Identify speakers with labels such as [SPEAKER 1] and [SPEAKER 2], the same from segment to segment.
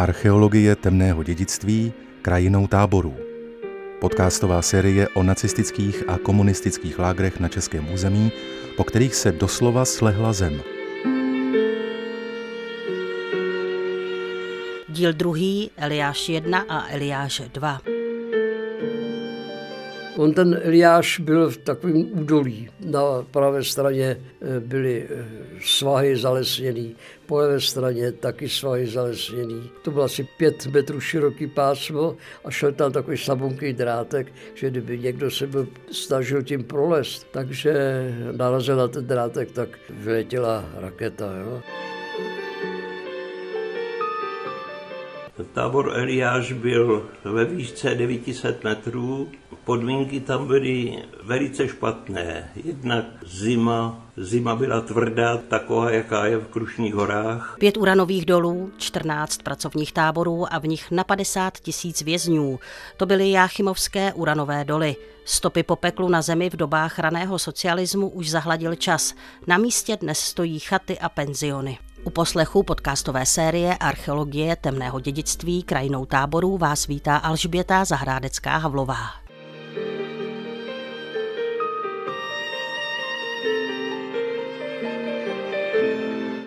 [SPEAKER 1] Archeologie temného dědictví krajinou táborů. Podcastová série o nacistických a komunistických lágrech na českém území, po kterých se doslova slehla zem.
[SPEAKER 2] Díl druhý, Eliáš 1 a Eliáš 2.
[SPEAKER 3] On ten Eliáš byl v takovém údolí. Na pravé straně eh, byly eh, svahy zalesněný, po levé straně taky svahy zalesněný. To bylo asi pět metrů široký pásmo a šel tam takový slabunký drátek, že kdyby někdo se byl snažil tím prolest, takže narazil na ten drátek, tak vyletěla raketa. Jo.
[SPEAKER 4] Tábor Eliáš byl ve výšce 900 metrů. Podmínky tam byly velice špatné. Jednak zima, zima byla tvrdá, taková, jaká je v Krušných horách.
[SPEAKER 2] Pět uranových dolů, 14 pracovních táborů a v nich na 50 tisíc vězňů. To byly Jáchymovské uranové doly. Stopy po peklu na zemi v dobách raného socialismu už zahladil čas. Na místě dnes stojí chaty a penziony. U poslechu podcastové série Archeologie temného dědictví krajinou táborů vás vítá Alžběta Zahrádecká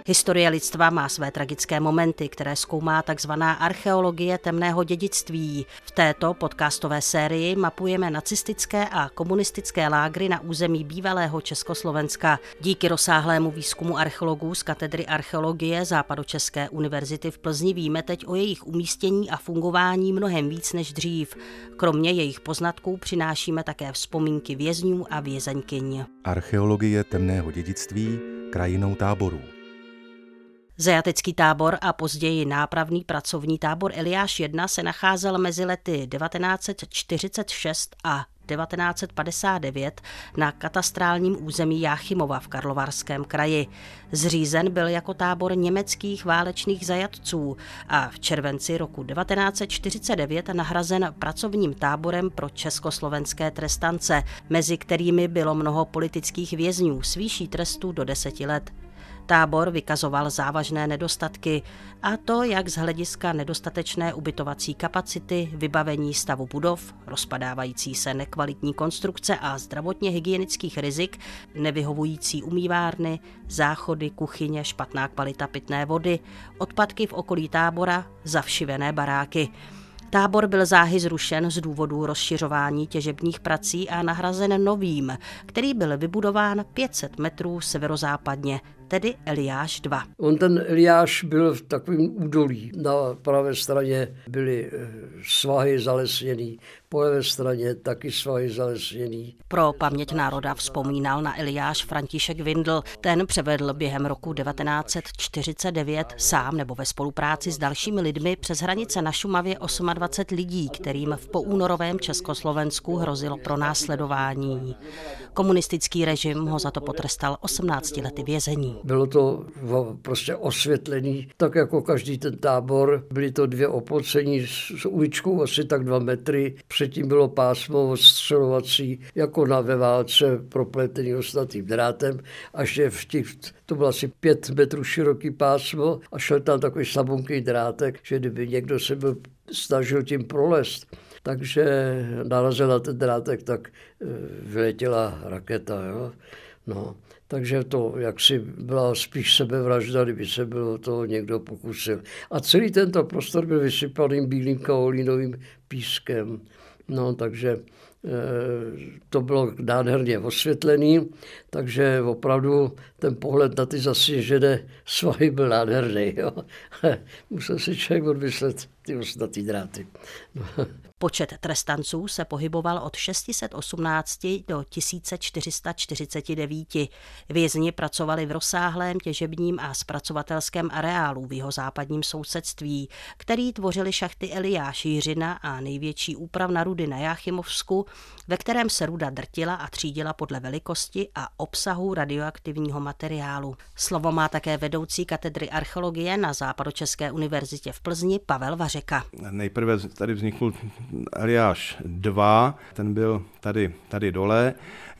[SPEAKER 2] Historie lidstva má své tragické momenty, které zkoumá takzvaná archeologie temného dědictví. V této podcastové sérii mapujeme nacistické a komunistické lágry na území bývalého Československa. Díky rozsáhlému výzkumu archeologů z katedry archeologie Západočeské univerzity v Plzni víme teď o jejich umístění a fungování mnohem víc než dřív. Kromě jejich poznatků přinášíme také vzpomínky vězňů a vězeňkyň.
[SPEAKER 1] Archeologie temného dědictví krajinou táborů.
[SPEAKER 2] Zajatecký tábor a později nápravný pracovní tábor Eliáš 1 se nacházel mezi lety 1946 a 1959 na katastrálním území Jáchymova v Karlovarském kraji. Zřízen byl jako tábor německých válečných zajatců a v červenci roku 1949 nahrazen pracovním táborem pro československé trestance, mezi kterými bylo mnoho politických vězňů s výší trestu do deseti let. Tábor vykazoval závažné nedostatky, a to jak z hlediska nedostatečné ubytovací kapacity, vybavení stavu budov, rozpadávající se nekvalitní konstrukce a zdravotně hygienických rizik, nevyhovující umývárny, záchody, kuchyně, špatná kvalita pitné vody, odpadky v okolí tábora, zavšivené baráky. Tábor byl záhy zrušen z důvodu rozšiřování těžebních prací a nahrazen novým, který byl vybudován 500 metrů severozápadně tedy Eliáš 2.
[SPEAKER 3] On ten Eliáš byl v takovém údolí. Na pravé straně byly eh, svahy zalesněný, po levé straně taky svahy zalesněný.
[SPEAKER 2] Pro paměť národa vzpomínal na Eliáš František Vindl. Ten převedl během roku 1949 sám nebo ve spolupráci s dalšími lidmi přes hranice na Šumavě 28 lidí, kterým v poúnorovém Československu hrozilo pro následování. Komunistický režim ho za to potrestal 18 lety vězení.
[SPEAKER 3] Bylo to prostě osvětlený, tak jako každý ten tábor. Byly to dvě opocení s uličkou asi tak dva metry. Předtím bylo pásmo odstřelovací, jako na ve válce, propletený ostatým drátem. Až je v těch, to bylo asi pět metrů široký pásmo a šel tam takový slabunký drátek, že kdyby někdo se byl snažil tím prolest, takže narazil na ten drátek, tak eh, vyletěla raketa. Jo? No, takže to jaksi byla spíš sebevražda, kdyby se bylo to někdo pokusil. A celý tento prostor byl vysypaným bílým kaolínovým pískem. No, takže Eh, to bylo nádherně osvětlený, takže opravdu ten pohled na ty zasněžené svahy byl nádherný. Jo. Musel si člověk odmyslet ty ostatní dráty.
[SPEAKER 2] Počet trestanců se pohyboval od 618 do 1449. Vězni pracovali v rozsáhlém těžebním a zpracovatelském areálu v jeho západním sousedství, který tvořili šachty Eliáš Jiřina a největší úpravna rudy na Jáchymovsku ve kterém se ruda drtila a třídila podle velikosti a obsahu radioaktivního materiálu. Slovo má také vedoucí katedry archeologie na Západočeské univerzitě v Plzni Pavel Vařeka.
[SPEAKER 5] Nejprve tady vznikl Eliáš 2, ten byl tady, tady dole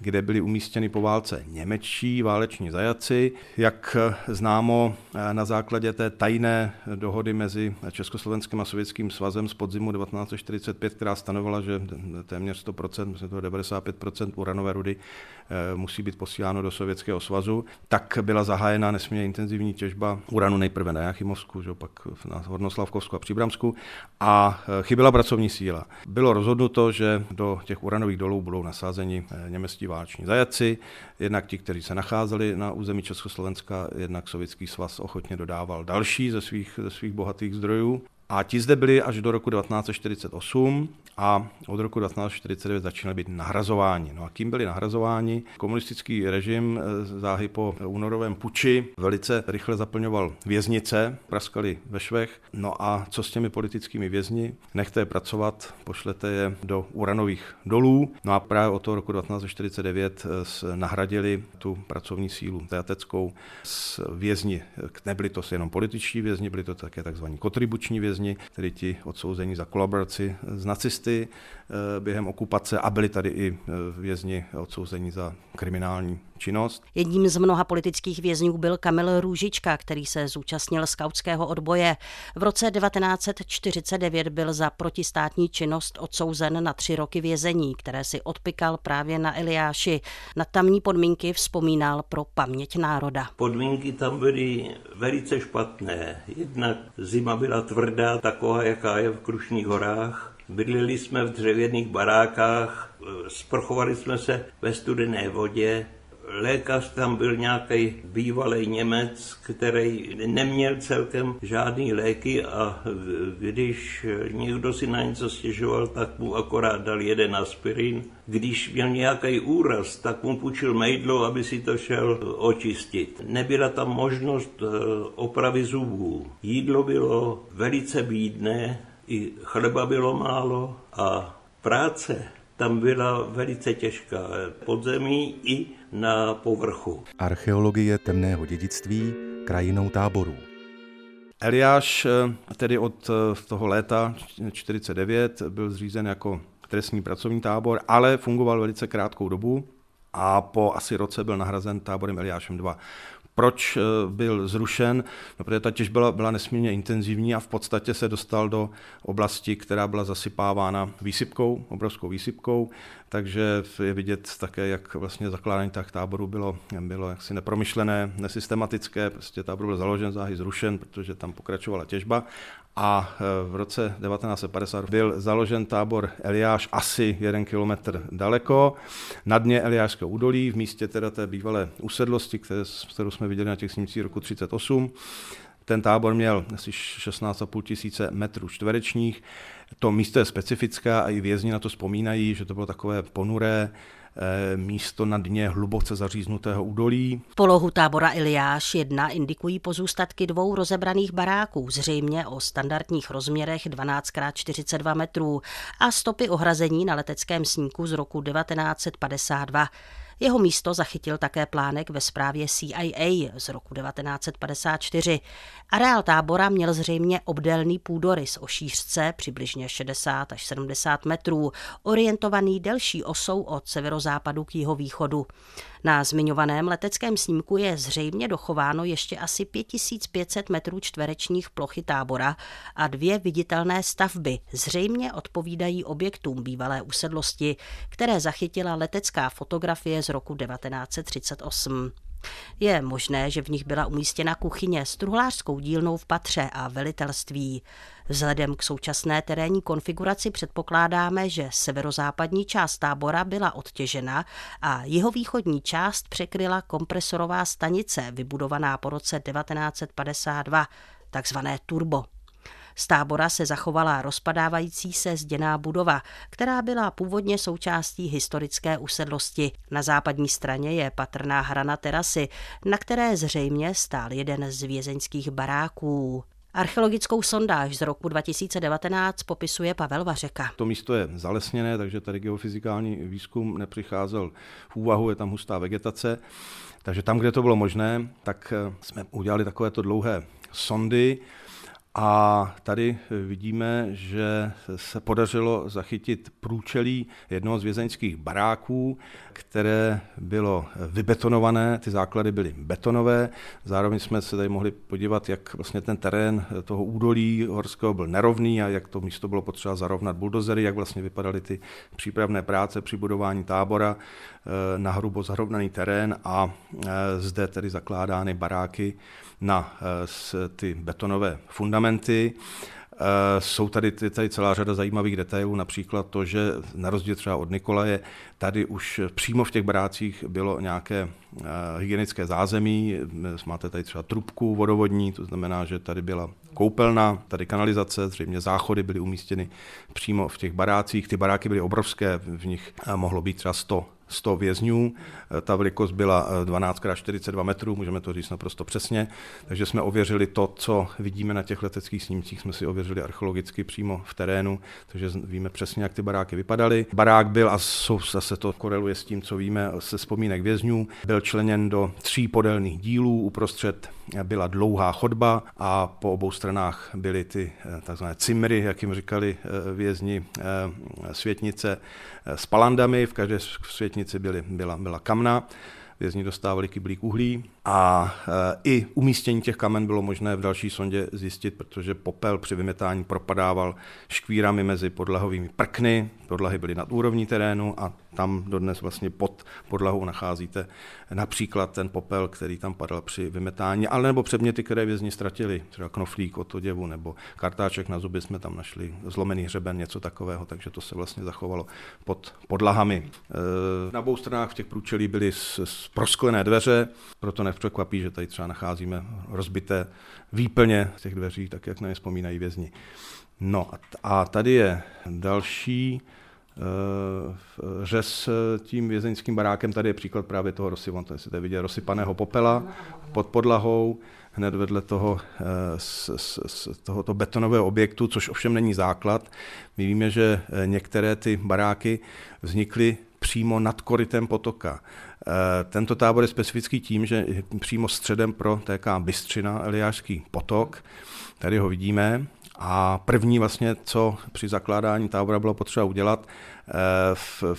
[SPEAKER 5] kde byli umístěni po válce němečtí váleční zajaci. Jak známo na základě té tajné dohody mezi Československým a Sovětským svazem z podzimu 1945, která stanovala, že téměř 100%, myslím to 95% uranové rudy eh, musí být posíláno do Sovětského svazu, tak byla zahájena nesmírně intenzivní těžba uranu nejprve na Jachimovsku, že pak na Hornoslavkovsku a Příbramsku a eh, chyběla pracovní síla. Bylo rozhodnuto, že do těch uranových dolů budou nasázeni eh, německí váleční zajaci, jednak ti, kteří se nacházeli na území Československa, jednak Sovětský svaz ochotně dodával další ze svých, ze svých bohatých zdrojů. A ti zde byli až do roku 1948 a od roku 1949 začínaly být nahrazováni. No a kým byli nahrazováni? Komunistický režim eh, záhy po únorovém puči velice rychle zaplňoval věznice, praskali ve švech. No a co s těmi politickými vězni? Nechte je pracovat, pošlete je do uranových dolů. No a právě od toho roku 1949 eh, nahradili tu pracovní sílu zajateckou s vězni. Nebyli to jenom političtí vězni, byli to také takzvaní kontribuční vězni, tedy ti odsouzení za kolaboraci s nacisty během okupace a byli tady i eh, vězni odsouzení za kriminální činnost.
[SPEAKER 2] Jedním z mnoha politických vězňů byl Kamil Růžička, který se zúčastnil skautského odboje. V roce 1949 byl za protistátní činnost odsouzen na tři roky vězení, které si odpikal právě na Eliáši. Na tamní podmínky vzpomínal pro paměť národa.
[SPEAKER 4] Podmínky tam byly velice špatné. Jednak zima byla tvrdá, taková, jaká je v Krušných horách Bydlili jsme v dřevěných barákách, sprchovali jsme se ve studené vodě. Lékař tam byl nějaký bývalý Němec, který neměl celkem žádný léky a když někdo si na něco stěžoval, tak mu akorát dal jeden aspirin. Když měl nějaký úraz, tak mu půjčil mejdlo, aby si to šel očistit. Nebyla tam možnost eh, opravy zubů. Jídlo bylo velice bídné, i chleba bylo málo a práce tam byla velice těžká, podzemí i na povrchu.
[SPEAKER 1] Archeologie temného dědictví krajinou táborů.
[SPEAKER 5] Eliáš eh, tedy od eh, toho léta 49 byl zřízen jako trestní pracovní tábor, ale fungoval velice krátkou dobu a po asi roce byl nahrazen táborem Eliášem 2. Proč eh, byl zrušen? No, protože ta těžba byla, byla nesmírně intenzivní a v podstatě se dostal do oblasti, která byla zasypávána výsypkou, obrovskou výsypkou, takže je vidět také, jak vlastně zakládání těch táborů bylo, bylo jaksi nepromyšlené, nesystematické, prostě tábor byl založen, záhy zrušen, protože tam pokračovala těžba a e, v roce 1950 byl založen tábor Eliáš asi jeden kilometr daleko, na dně Eliášského údolí, v místě teda té bývalé usedlosti, které, kterou jsme viděli na těch snímcích roku 38. Ten tábor měl asi 16,5 tisíce metrů čtverečních. To místo je specifické a i vězni na to vzpomínají, že to bylo takové ponuré, Eh, místo na dně hluboce zaříznutého údolí.
[SPEAKER 2] Polohu tábora Iliáš 1 indikují pozůstatky dvou rozebraných baráků, zřejmě o standardních rozměrech 12x42 metrů a stopy ohrazení na leteckém snímku z roku 1952. Jeho místo zachytil také plánek ve zprávě CIA z roku 1954. Areál tábora měl zřejmě obdélný půdorys o šířce přibližně 60 až 70 metrů, orientovaný delší osou od severozápadu k jihovýchodu. Na zmiňovaném leteckém snímku je zřejmě dochováno ještě asi 5500 metrů čtverečních plochy tábora a dvě viditelné stavby zřejmě odpovídají objektům bývalé usedlosti, které zachytila letecká fotografie z roku 1938. Je možné, že v nich byla umístěna kuchyně s truhlářskou dílnou v patře a velitelství. Vzhledem k současné terénní konfiguraci předpokládáme, že severozápadní část tábora byla odtěžena a jihovýchodní část překryla kompresorová stanice vybudovaná po roce 1952, takzvané turbo. Z tábora se zachovala rozpadávající se zděná budova, která byla původně součástí historické usedlosti. Na západní straně je patrná hrana terasy, na které zřejmě stál jeden z vězeňských baráků. Archeologickou sondáž z roku 2019 popisuje Pavel Vařeka.
[SPEAKER 5] To místo je zalesněné, takže tady geofyzikální výzkum nepřicházel v úvahu, je tam hustá vegetace. Takže tam, kde to bylo možné, tak eh, jsme udělali takovéto dlouhé sondy, a tady vidíme, že se podařilo zachytit průčelí jednoho z vězeňských baráků, které bylo vybetonované, ty základy byly betonové. Zároveň jsme se tady mohli podívat, jak vlastně ten terén toho údolí horského byl nerovný a jak to místo bylo potřeba zarovnat buldozery, jak vlastně vypadaly ty přípravné práce při budování tábora eh, na hrubo zarovnaný terén a eh, zde tedy zakládány baráky na eh, ty betonové fundamenty. Eh, jsou tady, tady celá řada zajímavých detailů, například to, že na rozdíl třeba od Nikolaje, tady už přímo v těch barácích bylo nějaké eh, hygienické zázemí, máte tady třeba trubku vodovodní, to znamená, že tady byla koupelna, tady kanalizace, zřejmě záchody byly umístěny přímo v těch barácích. Ty baráky byly obrovské, v nich mohlo být třeba 100 100 vězňů. Eh, ta velikost byla 12x42 eh, metrů, můžeme to říct naprosto přesně. Takže jsme ověřili to, co vidíme na těch leteckých snímcích, jsme si ověřili archeologicky přímo v terénu, takže víme přesně, jak ty baráky vypadaly. Barák byl, a zase to koreluje s tím, co víme se vzpomínek vězňů, byl členěn do tří podélných dílů, uprostřed byla dlouhá chodba a po obou stranách byly ty eh, takzvané cimry, jak jim říkali vězni, světnice s palandami, v každé světnici byly, byla, byla kamna, vězni dostávali kyblík uhlí a e, i umístění těch kamen bylo možné v další sondě zjistit, protože popel při vymetání propadával škvírami mezi podlahovými prkny, podlahy byly nad úrovní terénu a tam dodnes vlastně pod podlahou nacházíte například ten popel, který tam padal při vymetání, ale nebo předměty, které vězni ztratili, třeba knoflík od oděvu nebo kartáček na zuby jsme tam našli, zlomený hřeben, něco takového, takže to se vlastně zachovalo pod podlahami. E, na obou stranách v těch průčelí byly prosklené dveře, proto nepřekvapí, že tady třeba nacházíme rozbité výplně těch dveří, tak jak na ně vzpomínají vězni. No a tady je další Eh, řez eh, tím vězeňským barákem. Tady je příklad právě toho rozsypanu, jestli tady vidět rozsypaného popela pod podlahou, hned vedle toho, z, z, z tohoto betonového objektu, což ovšem není základ. My víme, že eh, některé ty baráky vznikly přímo nad korytem potoka. Tento tábor je specifický tím, že přímo středem pro TK Bystřina, Eliářský potok, tady ho vidíme, a první vlastně, co při zakládání tábora bylo potřeba udělat, eh,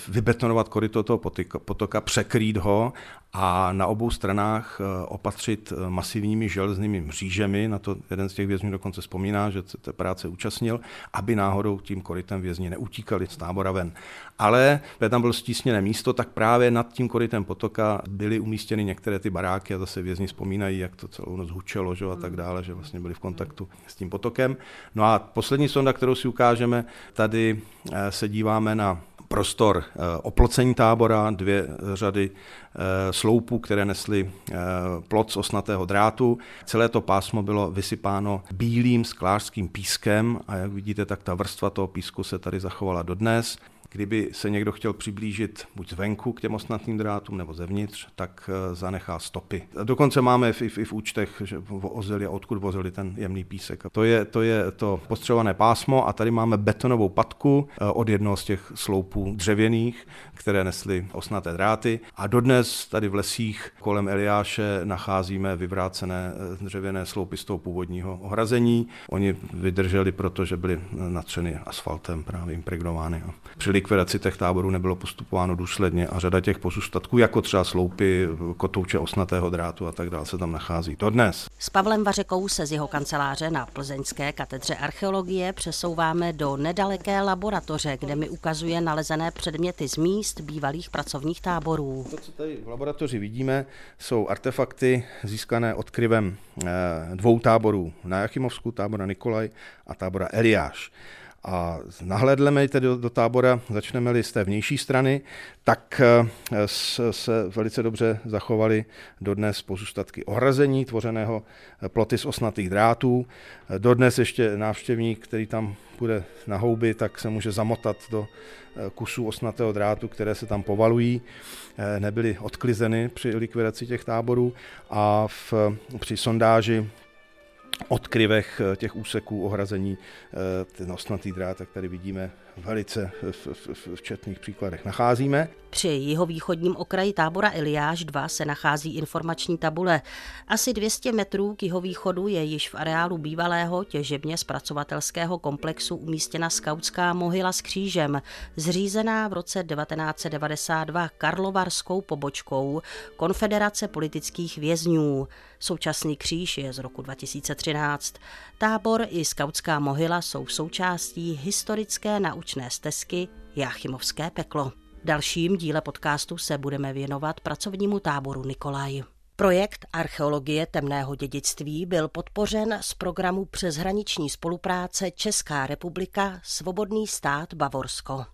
[SPEAKER 5] vybetonovat koryto toho potoka, překrýt ho a na obou stranách eh, opatřit eh, masivními železnými mřížemi, na to jeden z těch vězňů dokonce vzpomíná, že se té práce účastnil, aby náhodou tím korytem vězni neutíkali z tábora ven. Ale kde tam bylo stísněné místo, tak právě nad tím korytem potoka byly umístěny některé ty baráky a zase vězni vzpomínají, jak to celou noc hučelo že, a tak dále, že vlastně byli v kontaktu s tím potokem. No a poslední sonda, kterou si ukážeme, tady eh, se díváme na prostor oplocení tábora, dvě řady Eh, sloupů, které nesly eh, plot z osnatého drátu. Celé to pásmo bylo vysypáno bílým sklářským pískem a jak vidíte, tak ta vrstva toho písku se tady zachovala dodnes. Kdyby se někdo chtěl přiblížit buď zvenku k těm osnatým drátům nebo zevnitř, tak eh, zanechá stopy. Dokonce máme i v, i v účtech, že vozili, odkud vozili ten jemný písek. To je to, je to postřelované pásmo a tady máme betonovou patku eh, od jednoho z těch sloupů dřevěných, které nesly osnaté dráty. A dodnes tady v lesích kolem Eliáše nacházíme vyvrácené eh, dřevěné sloupy z toho původního ohrazení. Oni vydrželi, protože byly natřeny asfaltem, právě impregnovány. Při likvidaci těch táborů nebylo postupováno důsledně a řada těch pozůstatků, jako třeba sloupy, kotouče osnatého drátu a tak dále, se tam nachází dodnes.
[SPEAKER 2] S Pavlem Vařekou se z jeho kanceláře na Plzeňské katedře archeologie přesouváme do nedaleké laboratoře, kde mi ukazuje nalezené předměty z míst bývalých pracovních táborů.
[SPEAKER 5] To, co tady v laboratoři vidíme, jsou artefakty získané odkryvem eh, dvou táborů na Jachimovsku, tábora Nikolaj a tábora Eliáš. A nahlédleme tedy do, do tábora, začneme-li z té vnější strany, tak eh, se velice dobře zachovaly dodnes pozůstatky ohrazení tvořeného eh, ploty z osnatých drátů. Eh, dodnes ještě návštěvník, který tam bude na houby, tak se může zamotat do kusů osnatého drátu, které se tam povalují, nebyly odklizeny při likvidaci těch táborů a v, při sondáži odkryvech těch úseků ohrazení ten osnatý drát, tak tady vidíme velice v, v, v četných příkladech nacházíme.
[SPEAKER 2] Při jihovýchodním okraji tábora Eliáš 2 se nachází informační tabule. Asi 200 metrů k jihovýchodu je již v areálu bývalého těžebně zpracovatelského komplexu umístěna skautská mohyla s křížem, zřízená v roce 1992 karlovarskou pobočkou Konfederace politických vězňů. Současný kříž je z roku 2013. Tábor i skautská mohyla jsou součástí historické naučné stezky Jáchymovské peklo. V dalším díle podcastu se budeme věnovat pracovnímu táboru Nikolaj. Projekt archeologie temného dědictví byl podpořen z programu přeshraniční spolupráce Česká republika Svobodný stát Bavorsko.